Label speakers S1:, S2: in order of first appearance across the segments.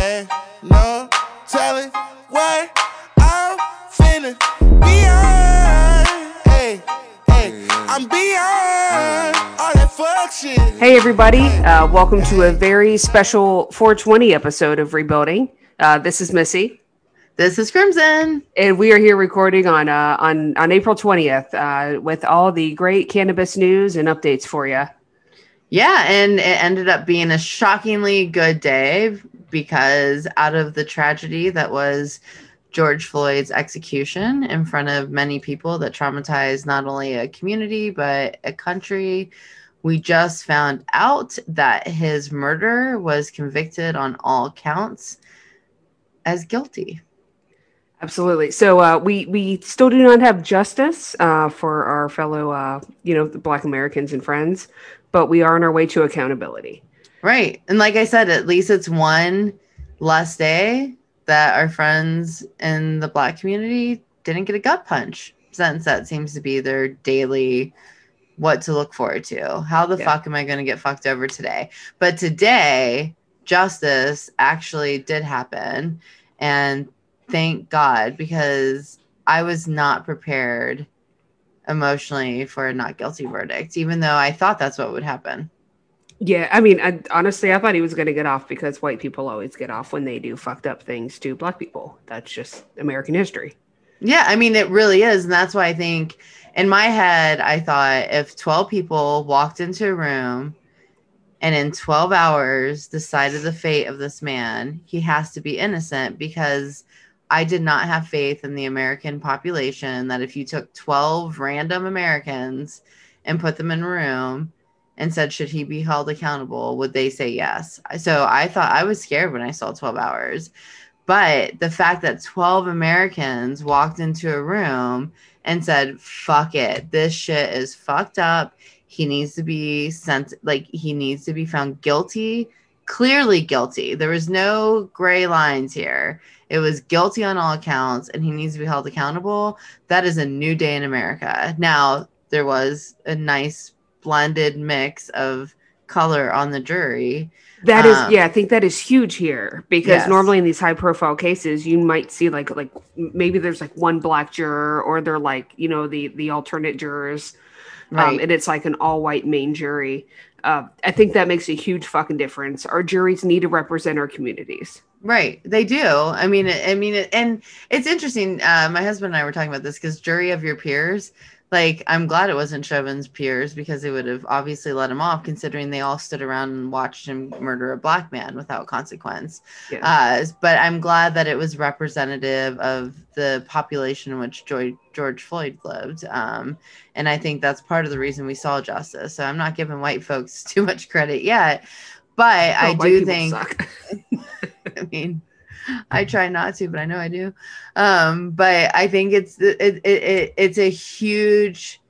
S1: Ain't no telling what I'm finna beyond. Hey, hey, I'm beyond all that fuck shit.
S2: Hey, everybody. Uh, welcome to a very special 420 episode of Rebuilding. Uh, this is Missy,
S3: This is Crimson.
S2: and we are here recording on uh, on on April 20th uh, with all the great cannabis news and updates for you.
S3: Yeah, and it ended up being a shockingly good day because out of the tragedy that was George Floyd's execution in front of many people that traumatized not only a community but a country, we just found out that his murder was convicted on all counts as guilty.
S2: Absolutely. So uh, we we still do not have justice uh, for our fellow uh, you know Black Americans and friends, but we are on our way to accountability.
S3: Right. And like I said, at least it's one less day that our friends in the black community didn't get a gut punch. Since that seems to be their daily what to look forward to. How the
S2: Yeah.
S3: fuck am I going to get fucked over today? But today, justice actually did happen. And thank God, because I was not prepared emotionally for a not guilty verdict, even though I thought that's what would happen.
S2: Yeah, I mean, I, honestly, I thought he was going to get off because white people always get off when they do fucked up things to black people. That's just American history.
S3: Yeah, I mean, it really is. And that's why I think in my head, I thought if 12 people walked into a room and in 12 hours decided the fate of this man, he has to be innocent because I did not have faith in the American population that if you took 12 random Americans and put them in a room and said, should he be held accountable, would they say yes? So I thought I was scared when I saw 12 hours. But the fact that 12 Americans walked into a room and said, fuck it, this shit is fucked up. He needs to be sent, like, he needs to be found guilty, clearly guilty. There was no gray lines here. It was guilty on all accounts, and he needs to be held accountable. That is a new day in America. Now, there was a nice blended mix of color on the jury.
S2: That is,
S3: Um,
S2: yeah, I think that is huge here because
S3: Yes.
S2: normally in these high profile cases, you might see like like maybe there's like one black juror or they're like you know the the alternate jurors, um, and it's like an all white main jury. Uh, I think that makes a huge fucking difference. Our juries need to represent our communities.
S3: Right, they do. I mean, I mean, and it's interesting. Uh, my husband and I were talking about this because jury of your peers. Like, I'm glad it wasn't Chauvin's peers because they would have obviously let him off, considering they all stood around and watched him murder a black man without consequence.
S2: Yeah.
S3: Uh, but I'm glad that it was representative of the population in which George, George Floyd lived. Um, and I think that's part of the reason we saw justice. So I'm not giving white folks too much credit yet, but I
S2: Oh, white
S3: do think. I mean, I try not to, but I know I do. Um, but I think it's it, it, it it's a huge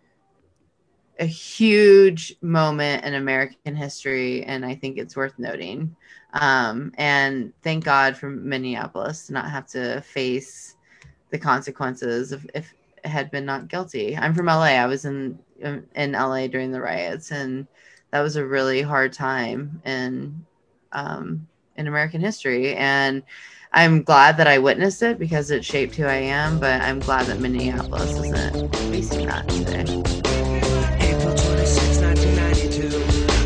S3: a huge moment in American history, and I think it's worth noting. Um, and thank God for Minneapolis to not have to face the consequences of if it had been not guilty. I'm from LA. I was in in LA during the riots, and that was a really hard time in um, in American history. And I'm glad that I witnessed it because it shaped who I am. But I'm glad that Minneapolis isn't facing that today.
S4: April 26, 1992.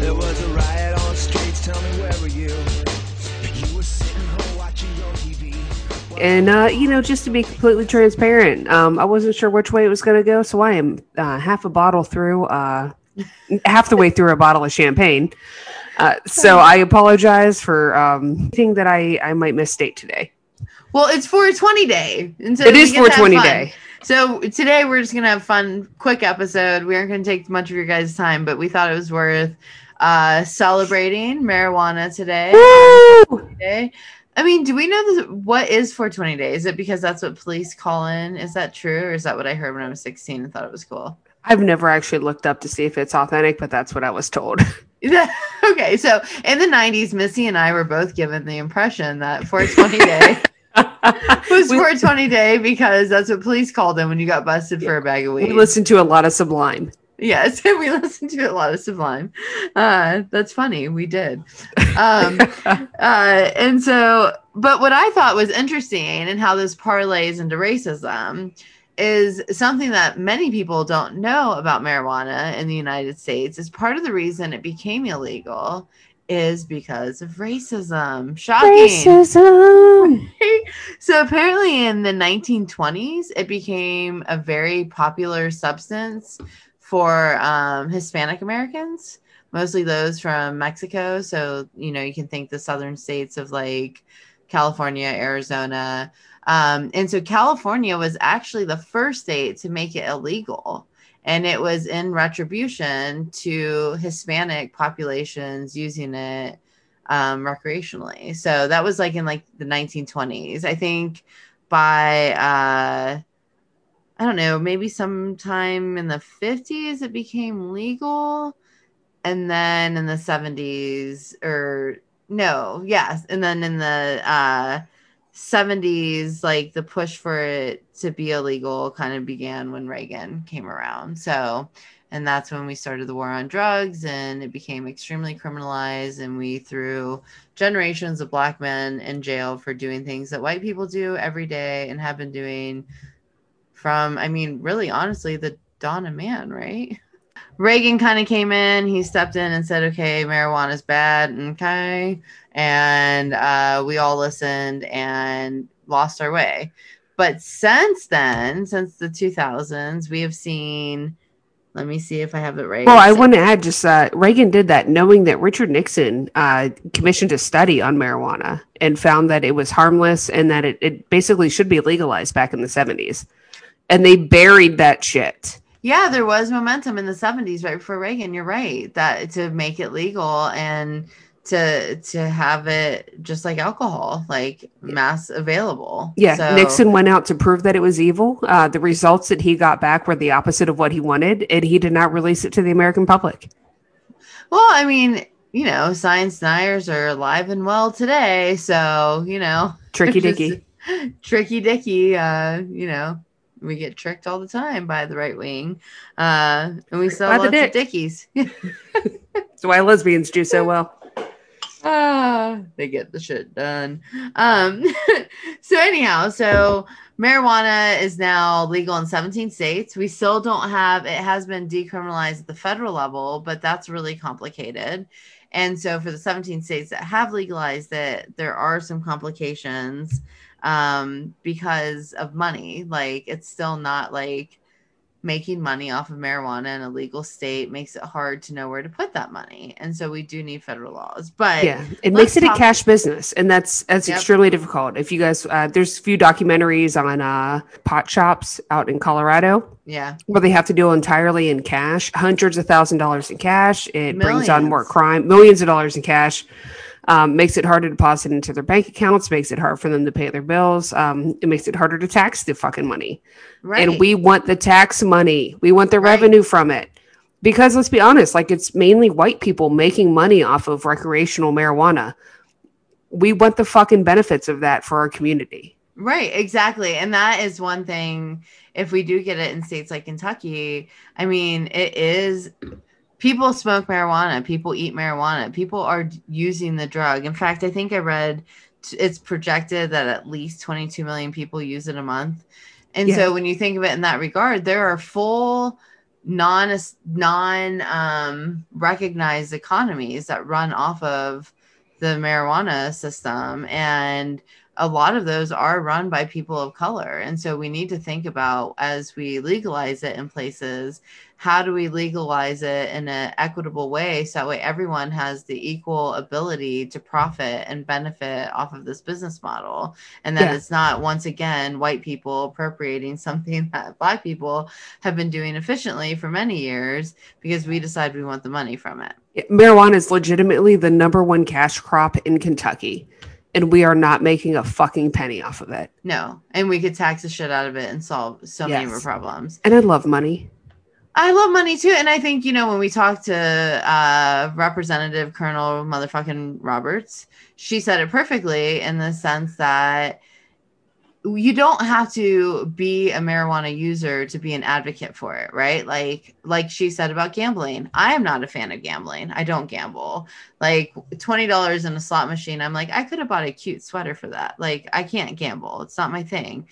S4: There was a riot on streets. Tell me, where were you? You were sitting home watching your TV.
S2: And uh, you know, just to be completely transparent, um, I wasn't sure which way it was going to go, so I am uh, half a bottle through, uh, half the way through a bottle of champagne. Uh, so I apologize for um, anything that I I might misstate today.
S3: Well, it's 420 day. And so
S2: It is
S3: get to have
S2: 420 day.
S3: So today we're just gonna have fun, quick episode. We aren't gonna take much of your guys' time, but we thought it was worth uh celebrating marijuana today.
S2: Woo!
S3: I mean, do we know this, what is 420 day? Is it because that's what police call in? Is that true, or is that what I heard when I was 16 and thought it was cool?
S2: I've never actually looked up to see if it's authentic, but that's what I was told.
S3: okay, so in the 90s, Missy and I were both given the impression that 420 day was 420 day because that's what police called them when you got busted for a bag of weed.
S2: we listened to a lot of Sublime.
S3: Yes, we listened to a lot of Sublime. Uh, that's funny. We did. Um, uh, and so, but what I thought was interesting and how this parlays into racism is something that many people don't know about marijuana in the United States is part of the reason it became illegal is because of racism. Shocking.
S2: Racism.
S3: So apparently in the 1920s, it became a very popular substance for um, Hispanic Americans, mostly those from Mexico. So, you know, you can think the southern states of like California, Arizona. Um, and so California was actually the first state to make it illegal. And it was in retribution to Hispanic populations using it um, recreationally. So that was like in like the 1920s. I think by uh, I don't know, maybe sometime in the 50s it became legal. And then in the 70s, or no, yes. And then in the uh, 70s, like the push for it to be illegal kind of began when Reagan came around. So, and that's when we started the war on drugs and it became extremely criminalized. And we threw generations of black men in jail for doing things that white people do every day and have been doing from, I mean, really honestly, the dawn of man, right? Reagan kind of came in, he stepped in and said, okay, marijuana is bad. Okay. And uh, we all listened and lost our way. But since then, since the 2000s, we have seen, let me see if I have it right.
S2: Well, I want to add just uh, Reagan did that knowing that Richard Nixon uh, commissioned a study on marijuana and found that it was harmless and that it, it basically should be legalized back in the 70s. And they buried that shit.
S3: Yeah, there was momentum in the 70s right before Reagan. You're right. That to make it legal and to to have it just like alcohol, like mass available.
S2: Yeah,
S3: So-
S2: Nixon went out to prove that it was evil. Uh, the results that he got back were the opposite of what he wanted, and he did not release it to the American public.
S3: Well, I mean, you know, science deniers are alive and well today, so you know,
S2: Tricky Dicky.
S3: tricky dicky. Uh, you know, we get tricked all the time by the right wing, uh, and we sell
S2: By the
S3: lots
S2: dick.
S3: of dickies.
S2: That's why lesbians do so well.
S3: ah, they get the shit done. Um, so anyhow, so marijuana is now legal in 17 states. We still don't have it has been decriminalized at the federal level, but that's really complicated. And so for the 17 states that have legalized it, there are some complications um because of money. Like it's still not like making money off of marijuana in a legal state makes it hard to know where to put that money. And so we do need federal laws. But
S2: Yeah, it makes it a cash business, and that's that's
S3: Yep.
S2: extremely difficult. If you guys, uh, there's a few documentaries on uh, pot shops out in Colorado
S3: yeah.
S2: where they have to deal entirely in cash, hundreds of thousand dollars in cash. It brings on more crime, millions of dollars in cash. Um, makes it harder to deposit into their bank accounts. Makes it hard for them to pay their bills. Um, it makes it harder to tax the fucking money.
S3: Right.
S2: And we want the tax money. We want the
S3: Right.
S2: revenue from it. Because let's be honest, like it's mainly white people making money off of recreational marijuana. We want the fucking benefits of that for our community.
S3: Right, exactly. And that is one thing if we do get it in states like Kentucky, I mean, it is people smoke marijuana, people eat marijuana, people are using the drug. In fact, I think I read it's projected that at least 22 million people use it a month. And
S2: Yeah.
S3: so when you think of it in that regard, there are full non non um recognized economies that run off of the marijuana system and a lot of those are run by people of color and so we need to think about as we legalize it in places how do we legalize it in an equitable way so that way everyone has the equal ability to profit and benefit off of this business model and that
S2: Yeah.
S3: it's not once again white people appropriating something that black people have been doing efficiently for many years because we decide we want the money from it
S2: Marijuana is legitimately the number one cash crop in Kentucky, and we are not making a fucking penny off of it.
S3: no and we could tax the shit out of it and solve so many more
S2: Yes.
S3: problems
S2: And I love money.
S3: I love money too. And I think, you know, when we talked to uh, Representative Colonel motherfucking Roberts, she said it perfectly in the sense that you don't have to be a marijuana user to be an advocate for it right? Like like she said about gambling i am not a fan of gambling. I don't gamble. Like $20 in a slot machine i'm like i could have bought a cute sweater for that. Like i can't gamble. It's not my thing.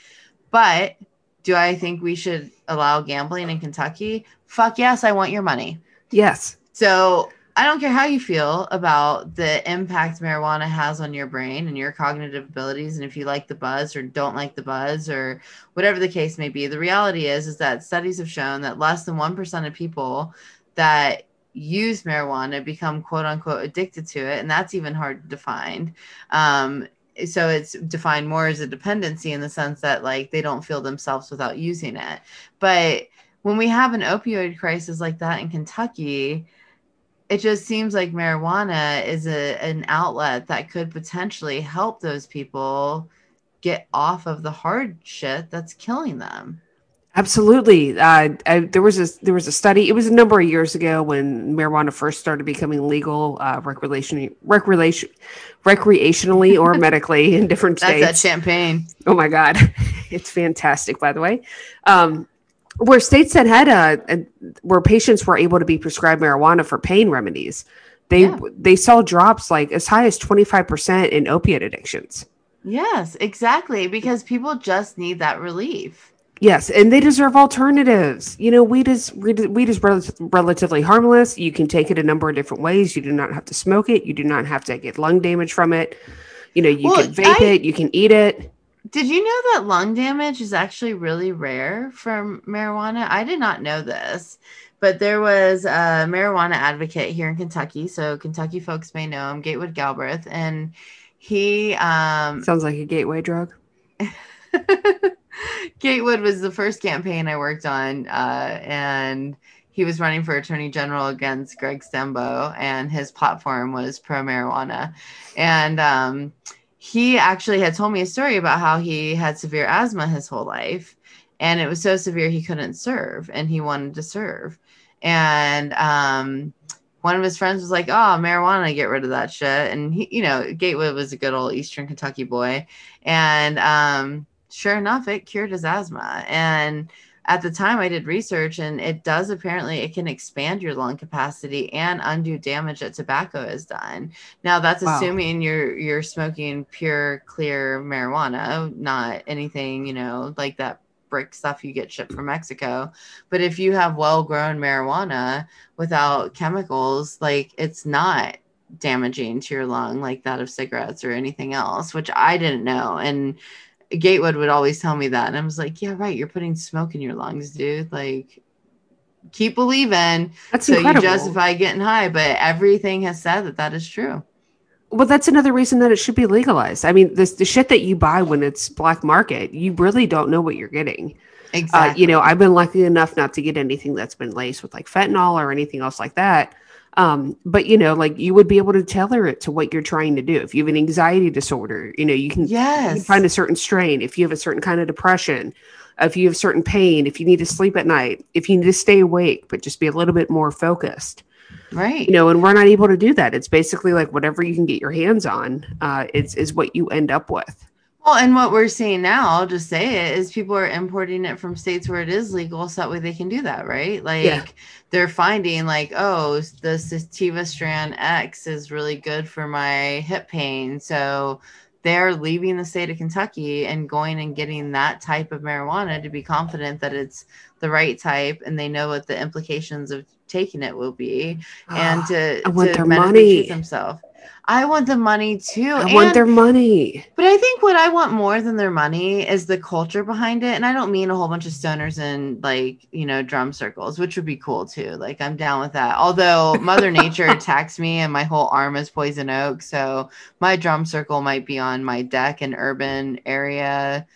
S3: But do i think we should allow gambling in kentucky fuck yes i want your money
S2: Yes.
S3: so I don't care how you feel about the impact marijuana has on your brain and your cognitive abilities, and if you like the buzz or don't like the buzz or whatever the case may be. The reality is is that studies have shown that less than one percent of people that use marijuana become quote unquote addicted to it, and that's even hard to define. Um, so it's defined more as a dependency in the sense that like they don't feel themselves without using it, but when we have an opioid crisis like that in Kentucky, it just seems like marijuana is a, an outlet that could potentially help those people get off of the hard shit that's killing them.
S2: Absolutely. Uh, I, there was a there was a study. It was a number of years ago when marijuana first started becoming legal, uh, recreation, recreation, recreationally or medically in different
S3: That's that
S2: states.
S3: champagne.
S2: Oh my God, it's fantastic. By the way, um, where states that had a, a where patients were able to be prescribed marijuana for pain remedies, they
S3: Yeah.
S2: they saw drops like as high as twenty five percent in opiate addictions.
S3: Yes, exactly. Because people just need that relief.
S2: Yes, and they deserve alternatives. You know, weed is weed is rel- relatively harmless. You can take it a number of different ways. You do not have to smoke it. You do not have to get lung damage from it. You know, you
S3: Well,
S2: can vape
S3: I-
S2: it. You can eat it.
S3: Did you know that lung damage is actually really rare from marijuana? I did not know this, but there was a marijuana advocate here in Kentucky. So Kentucky folks may know him, Gatewood Galbraith, and he um
S2: Sounds like a gateway drug.
S3: Gatewood was the first campaign I worked on, uh, and he was running for attorney general against Greg Stumbo, and his platform was pro marijuana. And um, he actually had told me a story about how he had severe asthma his whole life, and it was so severe he couldn't serve, and he wanted to serve. And um, one of his friends was like, "Oh, marijuana, get rid of that shit." And he, you know, Gatewood was a good old Eastern Kentucky boy, and um, sure enough, it cured his asthma. And at the time, I did research, and it does apparently it can expand your lung capacity and undo damage that tobacco has done. Now, that's
S2: Wow.
S3: assuming you're you're smoking pure, clear marijuana, not anything you know like that brick stuff you get shipped from Mexico. But if you have well grown marijuana without chemicals, like it's not damaging to your lung like that of cigarettes or anything else, which I didn't know. And Gatewood would always tell me that. And I was like, yeah, right. You're putting smoke in your lungs, dude. Like, keep believing.
S2: That's
S3: so
S2: incredible.
S3: you justify getting high, but everything has said that that is true.
S2: well, that's another reason that it should be legalized. I mean, this the shit that you buy when it's black market, you really don't know what you're getting.
S3: Exactly.
S2: Uh, you know, I've been lucky enough not to get anything that's been laced with like fentanyl or anything else like that. Um, but you know, like you would be able to tailor it to what you're trying to do. If you have an anxiety disorder, you know, you can, you can
S3: yes.
S2: find a certain strain. If you have a certain kind of depression, if you have certain pain, if you need to sleep at night, if you need to stay awake, but just be a little bit more focused.
S3: right.
S2: You know, and we're not able to do that. It's basically like whatever you can get your hands on, uh, is is what you end up with.
S3: Well, and what we're seeing now, I'll just say it, is people are importing it from states where it is legal, so that way they can do that, right? Like
S2: Yeah.
S3: they're finding like, oh, the sativa strand X is really good for my hip pain. So they're leaving the state of Kentucky and going and getting that type of marijuana to be confident that it's the right type and they know what the implications of taking it will be and
S2: Ah,
S3: to,
S2: I want
S3: to
S2: their money.
S3: themselves. I want the money too.
S2: I want their money.
S3: but I think what I want more than their money is the culture behind it. And I don't mean a whole bunch of stoners in like, you know, drum circles, which would be cool too. Like I'm down with that. Although Mother Nature attacks me and my whole arm is poison oak. So my drum circle might be on my deck in urban area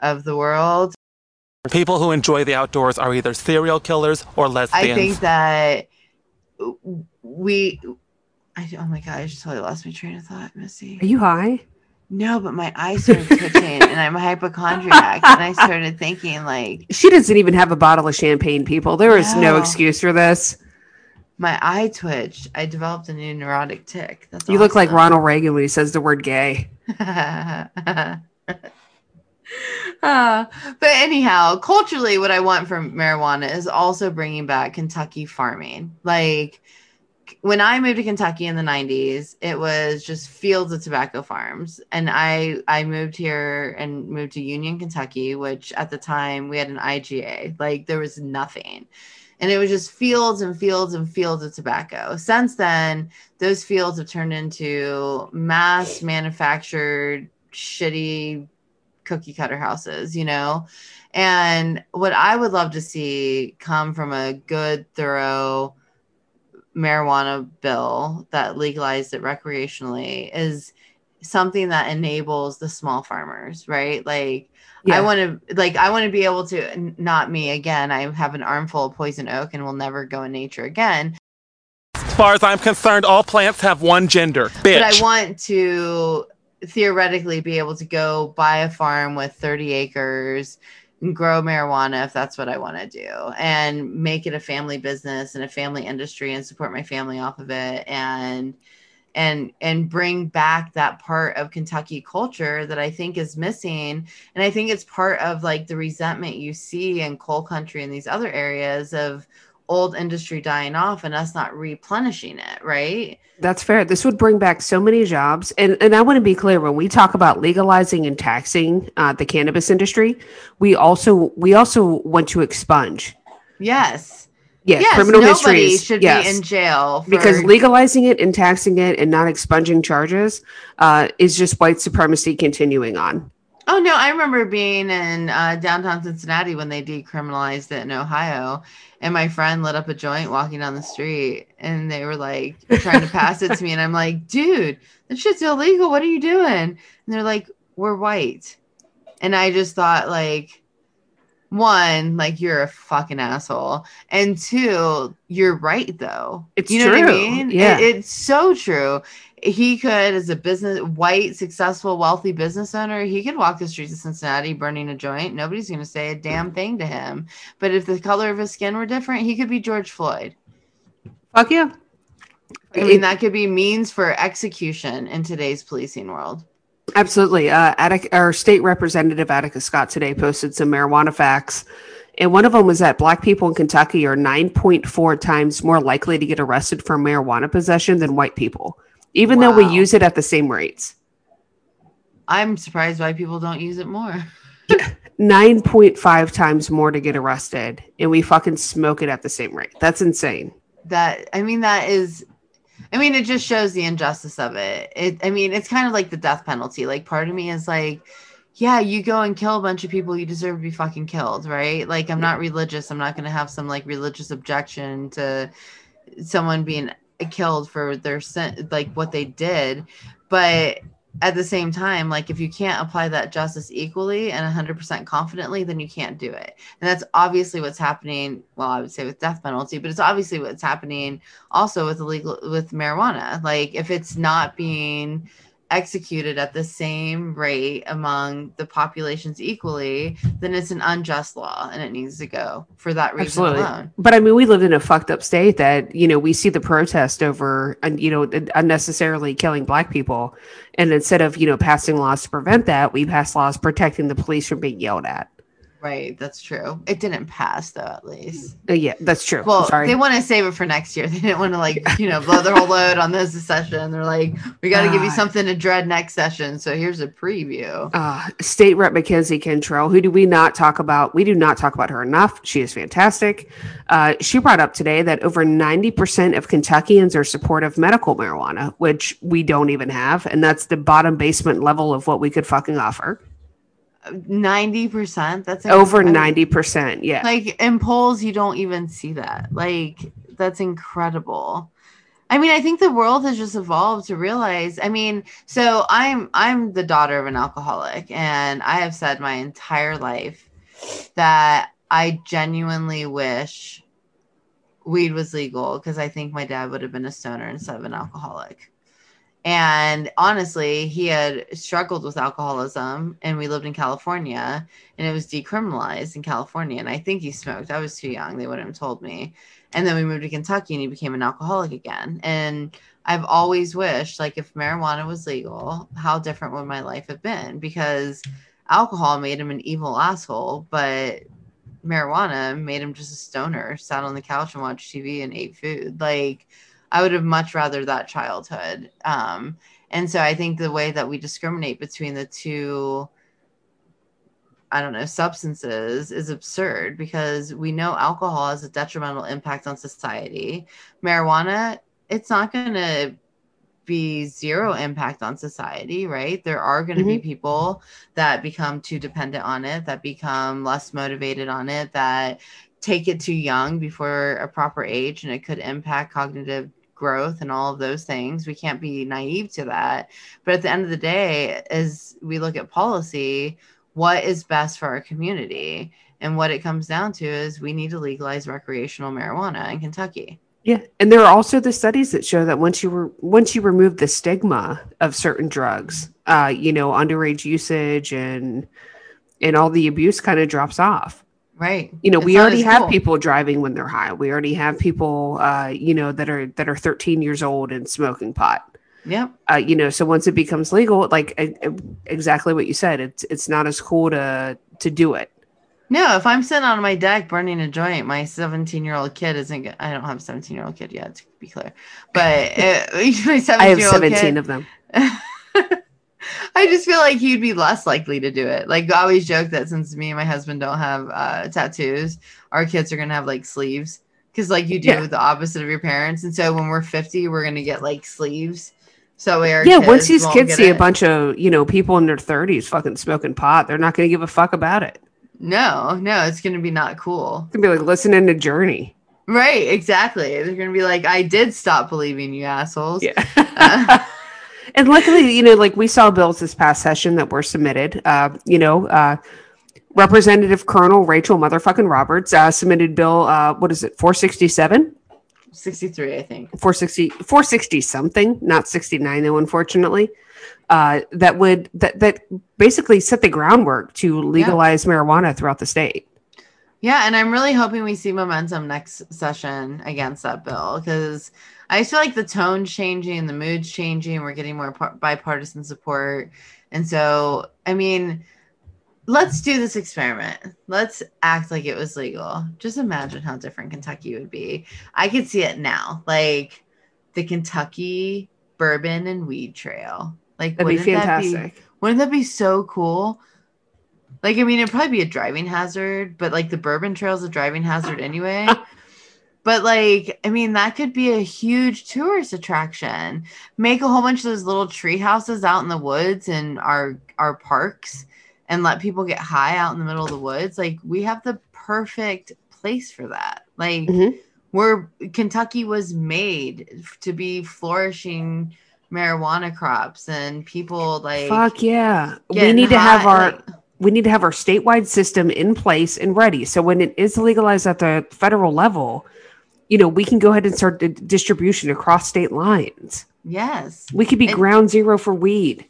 S3: of the world.
S5: People who enjoy the outdoors are either serial killers or lesbians.
S3: I think that we I, oh my god, I just totally lost my train of thought, Missy.
S2: Are you high?
S3: No, but my eyes started twitching and I'm a hypochondriac. and I started thinking like
S2: She doesn't even have a bottle of champagne, people. There is no,
S3: No.
S2: excuse for this.
S3: my eye twitched. I developed a new neurotic tick. That's
S2: You look like. Ronald Reagan when he says the word gay.
S3: Uh, but anyhow, culturally, what I want from marijuana is also bringing back Kentucky farming. Like when I moved to Kentucky in the 90s, it was just fields of tobacco farms. And I I moved here and moved to Union, Kentucky, which at the time we had an IGA. Like there was nothing. And it was just fields and fields and fields of tobacco. Since then, those fields have turned into mass manufactured shitty cookie cutter houses, you know? And what I would love to see come from a good, thorough marijuana bill that legalized it recreationally is something that enables the small farmers, right? Like, I want to like I want to be able to n- not me again. I have an armful of poison oak and will never go in nature again.
S5: As far as I'm concerned, all plants have one gender. Bitch.
S3: But I want to theoretically be able to go buy a farm with 30 acres and grow marijuana if that's what I want to do and make it a family business and a family industry and support my family off of it and and and bring back that part of Kentucky culture that I think is missing. And I think it's part of like the resentment you see in coal country and these other areas of old industry dying off and us not replenishing it right
S2: That's fair. This would bring back so many jobs. And and I want to be clear when we talk about legalizing and taxing uh, the cannabis industry, we also we also want to expunge.
S3: yes
S2: Yeah,
S3: yes,
S2: criminal histories.
S3: should
S2: yes.
S3: be in jail for,
S2: because legalizing it and taxing it and not expunging charges uh, is just white supremacy continuing on.
S3: Oh no i remember being in uh, downtown cincinnati when they decriminalized it in ohio and my friend lit up a joint walking down the street and they were like trying to pass it to me and i'm like dude that shit's illegal. What are you doing? And they're like we're white. And i just thought like one like you're a fucking asshole. And two you're right though.
S2: It's
S3: you know what i
S2: true.
S3: mean? It-
S2: Yeah.
S3: it's so true. He could as a business white successful wealthy business owner he could walk the streets of cincinnati burning a joint. Nobody's going to say a damn thing to him. But if the color of his skin were different he could be george floyd.
S2: Fuck yeah.
S3: i mean that could be means for execution in today's policing world
S2: Absolutely. Uh, Attic- our state representative Attica Scott today posted some marijuana facts, and one of them was that black people in Kentucky are 9.4 times more likely to get arrested for marijuana possession than white people, even though we use it at the same rates.
S3: i'm surprised why people don't use it more
S2: 9.5 times more to get arrested, and we fucking smoke it at the same rate. That's insane.
S3: that i mean that is i mean it just shows the injustice of it. It i mean it's kind of like the death penalty. Like part of me is like yeah you go and kill a bunch of people you deserve to be fucking killed right? Like i'm not religious. I'm not going to have some like religious objection to someone being killed for their sin like what they did. But at the same time like if you can't apply that justice equally and 100% confidently then you can't do it. And that's obviously what's happening well i would say with death penalty but it's obviously what's happening also with illegal with marijuana. Like if it's not being executed at the same rate among the populations equally then it's an unjust law and it needs to go for that reason
S2: Absolutely.
S3: alone
S2: But I mean, we live in a fucked up state that, you know, we see the protest over, and you know, unnecessarily killing black people. And instead of, you know, passing laws to prevent that, we pass laws protecting the police from being yelled at.
S3: Right that's true it didn't pass though at least
S2: Uh, yeah, that's true.
S3: well
S2: Sorry.
S3: they want to save it for next year they didn't want to like you know blow their whole load on this session they're like we got to give you something to dread next session so here's a preview
S2: uh, State Rep McKenzie Cantrell, who do we not talk about? We do not talk about her enough. She is fantastic. Uh, she brought up today that over 90% of Kentuckians are supportive of medical marijuana, which we don't even have. And that's the bottom basement level of what we could fucking offer.
S3: 90% that's
S2: Over 90%. Yeah.
S3: like in polls you don't even see that like that's incredible i mean i think the world has just evolved to realize i mean so i'm i'm the daughter of an alcoholic and i have said my entire life that i genuinely wish weed was legal because i think my dad would have been a stoner instead of an alcoholic and honestly he had struggled with alcoholism and we lived in california and it was decriminalized in California. And I think he smoked. I was too young. They wouldn't have told me. And then we moved to Kentucky and he became an alcoholic again. And I've always wished, like, if marijuana was legal, how different would my life have been? Because alcohol made him an evil asshole, but marijuana made him just a stoner, sat on the couch and watched TV and ate food. Like I would have much rather that childhood. Um, and so I think the way that we discriminate between the two, I don't know, substances is absurd because we know alcohol has a detrimental impact on society. Marijuana, it's not going to be zero impact on society, right? There are going to be people that become too dependent on it, that become less motivated on it, that take it too young before a proper age, and it could impact cognitive growth and all of those things. We can't be naive to that. But at the end of the day, as we look at policy, what is best for our community? And what it comes down to is we need to legalize recreational marijuana in Kentucky.
S2: Yeah, and there are also the studies that show that once you were once you remove the stigma of certain drugs, uh, you know, underage usage and and all the abuse kind of drops off.
S3: Right.
S2: You know,
S3: It's
S2: we already have
S3: cool.
S2: people driving when they're high. We already have people, uh, you know, that are that are 13 years old and smoking pot.
S3: Yep.
S2: Uh, you know, so once it becomes legal, like exactly what you said, it's it's not as cool to to do it.
S3: No, if I'm sitting on my deck burning a joint, my 17 year old kid isn't. go- I don't have a 17 year old kid yet, to be clear. But uh, my 17
S2: I have 17
S3: kid,
S2: of them.
S3: I just feel like he'd be less likely to do it. Like I always joke that since me and my husband don't have uh, tattoos, our kids are gonna have like sleeves because like you do
S2: Yeah.
S3: the opposite of your parents. And so when we're 50, we're gonna get like sleeves. So our
S2: Yeah, once these kids see a bunch of you know people in their 30s fucking smoking pot, they're not going to give a fuck about it.
S3: No, no, it's gonna be not cool.
S2: It's gonna be like listening to Journey.
S3: Right, exactly. They're gonna be like, I did stop believing you assholes.
S2: Yeah.
S3: Uh,
S2: and luckily, you know, like we saw bills this past session that were submitted. Uh, you know, uh, Representative Colonel Rachel motherfucking Roberts uh, submitted bill. Uh, what is it? 467,
S3: 63, I think.
S2: 460, 460 something, not 69 though, unfortunately. Uh, that would that that basically set the groundwork to legalize marijuana throughout the state.
S3: Yeah, and I'm really hoping we see momentum next session against that bill because I just feel like the tone's changing, the mood's changing. We're getting more par- bipartisan support, and so I mean, let's do this experiment. Let's act like it was legal. Just imagine how different Kentucky would be. I could see it now, like the Kentucky bourbon and weed trail. Like
S2: That'd be
S3: wouldn't that
S2: fantastic.
S3: Wouldn't that be so cool? Like, I mean, it'd probably be a driving hazard, but like the bourbon trail's a driving hazard anyway. but like, I mean, that could be a huge tourist attraction. Make a whole bunch of those little tree houses out in the woods and our our parks and let people get high out in the middle of the woods. Like, we have the perfect place for that. Like,
S2: Mhm.
S3: where Kentucky was made to be flourishing marijuana crops and people like
S2: Fuck yeah. We need to have our
S3: like-
S2: we need to have our statewide system in place and ready. So when it is legalized at the federal level, you know, we can go ahead and start the distribution across state lines.
S3: yes
S2: We could be
S3: And-
S2: ground zero for weed.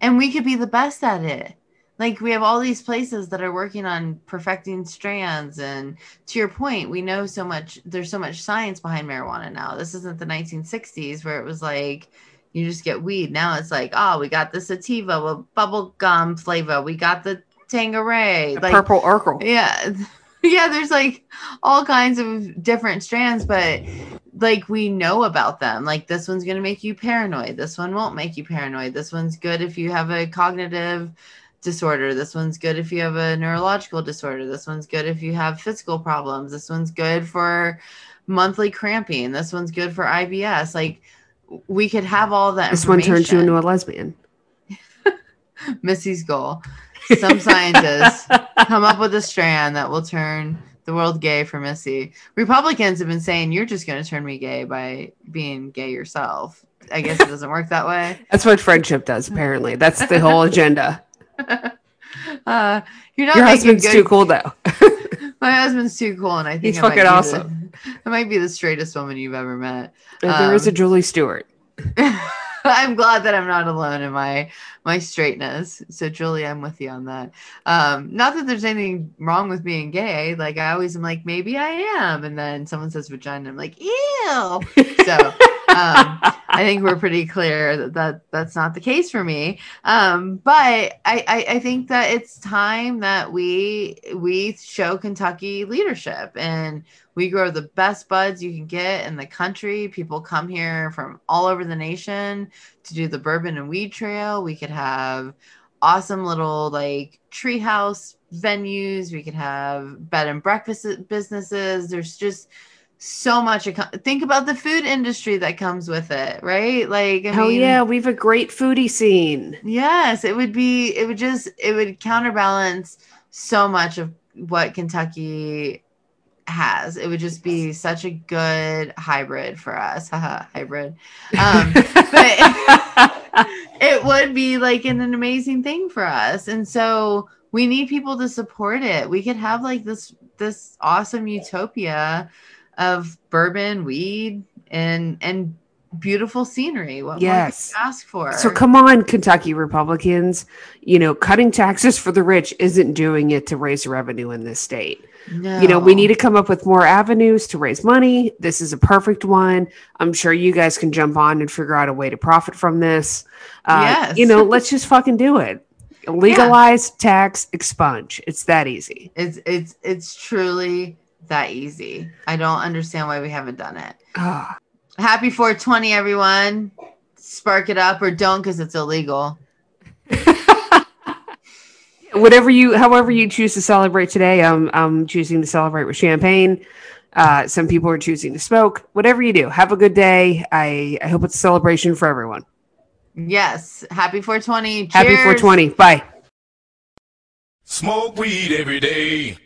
S3: and we could be the best at it like we have all these places that are working on perfecting strands and to your point we know so much there's so much science behind marijuana now this isn't the 1960s where it was like you just get weed. Now it's like oh we got the sativa with bubble gum flavor. We got the tangeray.
S2: The
S3: like
S2: purple Urkel.
S3: yeah. Yeah there's like all kinds of different strands but like we know about them. Like this one's going to make you paranoid. This one won't make you paranoid. This one's good if you have a cognitive disorder. This one's good if you have a neurological disorder. This one's good if you have physical problems. This one's good for monthly cramping. This one's good for ibs like we could have all that
S2: This one turns you into a lesbian.
S3: missy's goal some scientists come up with a strand that will turn the world gay for Missy. Republicans have been saying you're just going to turn me gay by being gay yourself. I guess it doesn't work that way.
S2: That's what friendship does, apparently. That's the whole agenda.
S3: Uh, you're not
S2: Your husband's
S3: good-
S2: too cool though.
S3: My husband's too cool, and I think
S2: He's
S3: I
S2: fucking awesome.
S3: I might be the straightest woman you've ever met.
S2: there is a
S3: Um,
S2: Julie Stewart.
S3: I'm glad that I'm not alone in my my straightness. So Julie, I'm with you on that. Um, not that there's anything wrong with being gay. Like I always am like, maybe I am, and then someone says vagina, I'm like, ew. So um, I think we're pretty clear that, that that's not the case for me. Um, but I, I, I think that it's time that we we show Kentucky leadership and we grow the best buds you can get in the country. People come here from all over the nation to do the bourbon and weed trail. We could have awesome little like treehouse venues. We could have bed and breakfast businesses. There's just so much. Think about the food industry that comes with it, right? Like, I
S2: Hell
S3: mean,
S2: yeah, we have a great foodie scene.
S3: Yes, it would be. It would just. It would counterbalance so much of what Kentucky has. It would just be such a good hybrid for us. Haha, hybrid. Um, but it would be like an, an amazing thing for us, and so we need people to support it. We could have like this this awesome utopia of bourbon, weed, and and beautiful scenery. What
S2: Yes.
S3: more could you ask for?
S2: So come on, Kentucky Republicans. You know, cutting taxes for the rich isn't doing it to raise revenue in this state. You know, we need to come up with more avenues to raise money. This is a perfect one. I'm sure you guys can jump on and figure out a way to profit from this. Uh,
S3: Yes.
S2: You know, let's just fucking do it. Legalize, tax, expunge. It's that easy.
S3: It's it's it's truly that easy. I don't understand why we haven't done it.
S2: Ah,
S3: Happy 420, everyone. Spark it up or don't because it's illegal.
S2: whatever you, however you choose to celebrate today, I'm, I'm choosing to celebrate with champagne. Uh, some people are choosing to smoke. Whatever you do, have a good day. I, I hope it's a celebration for everyone.
S3: Yes. Happy 420.
S2: Happy 420. Bye.
S6: Smoke weed every day.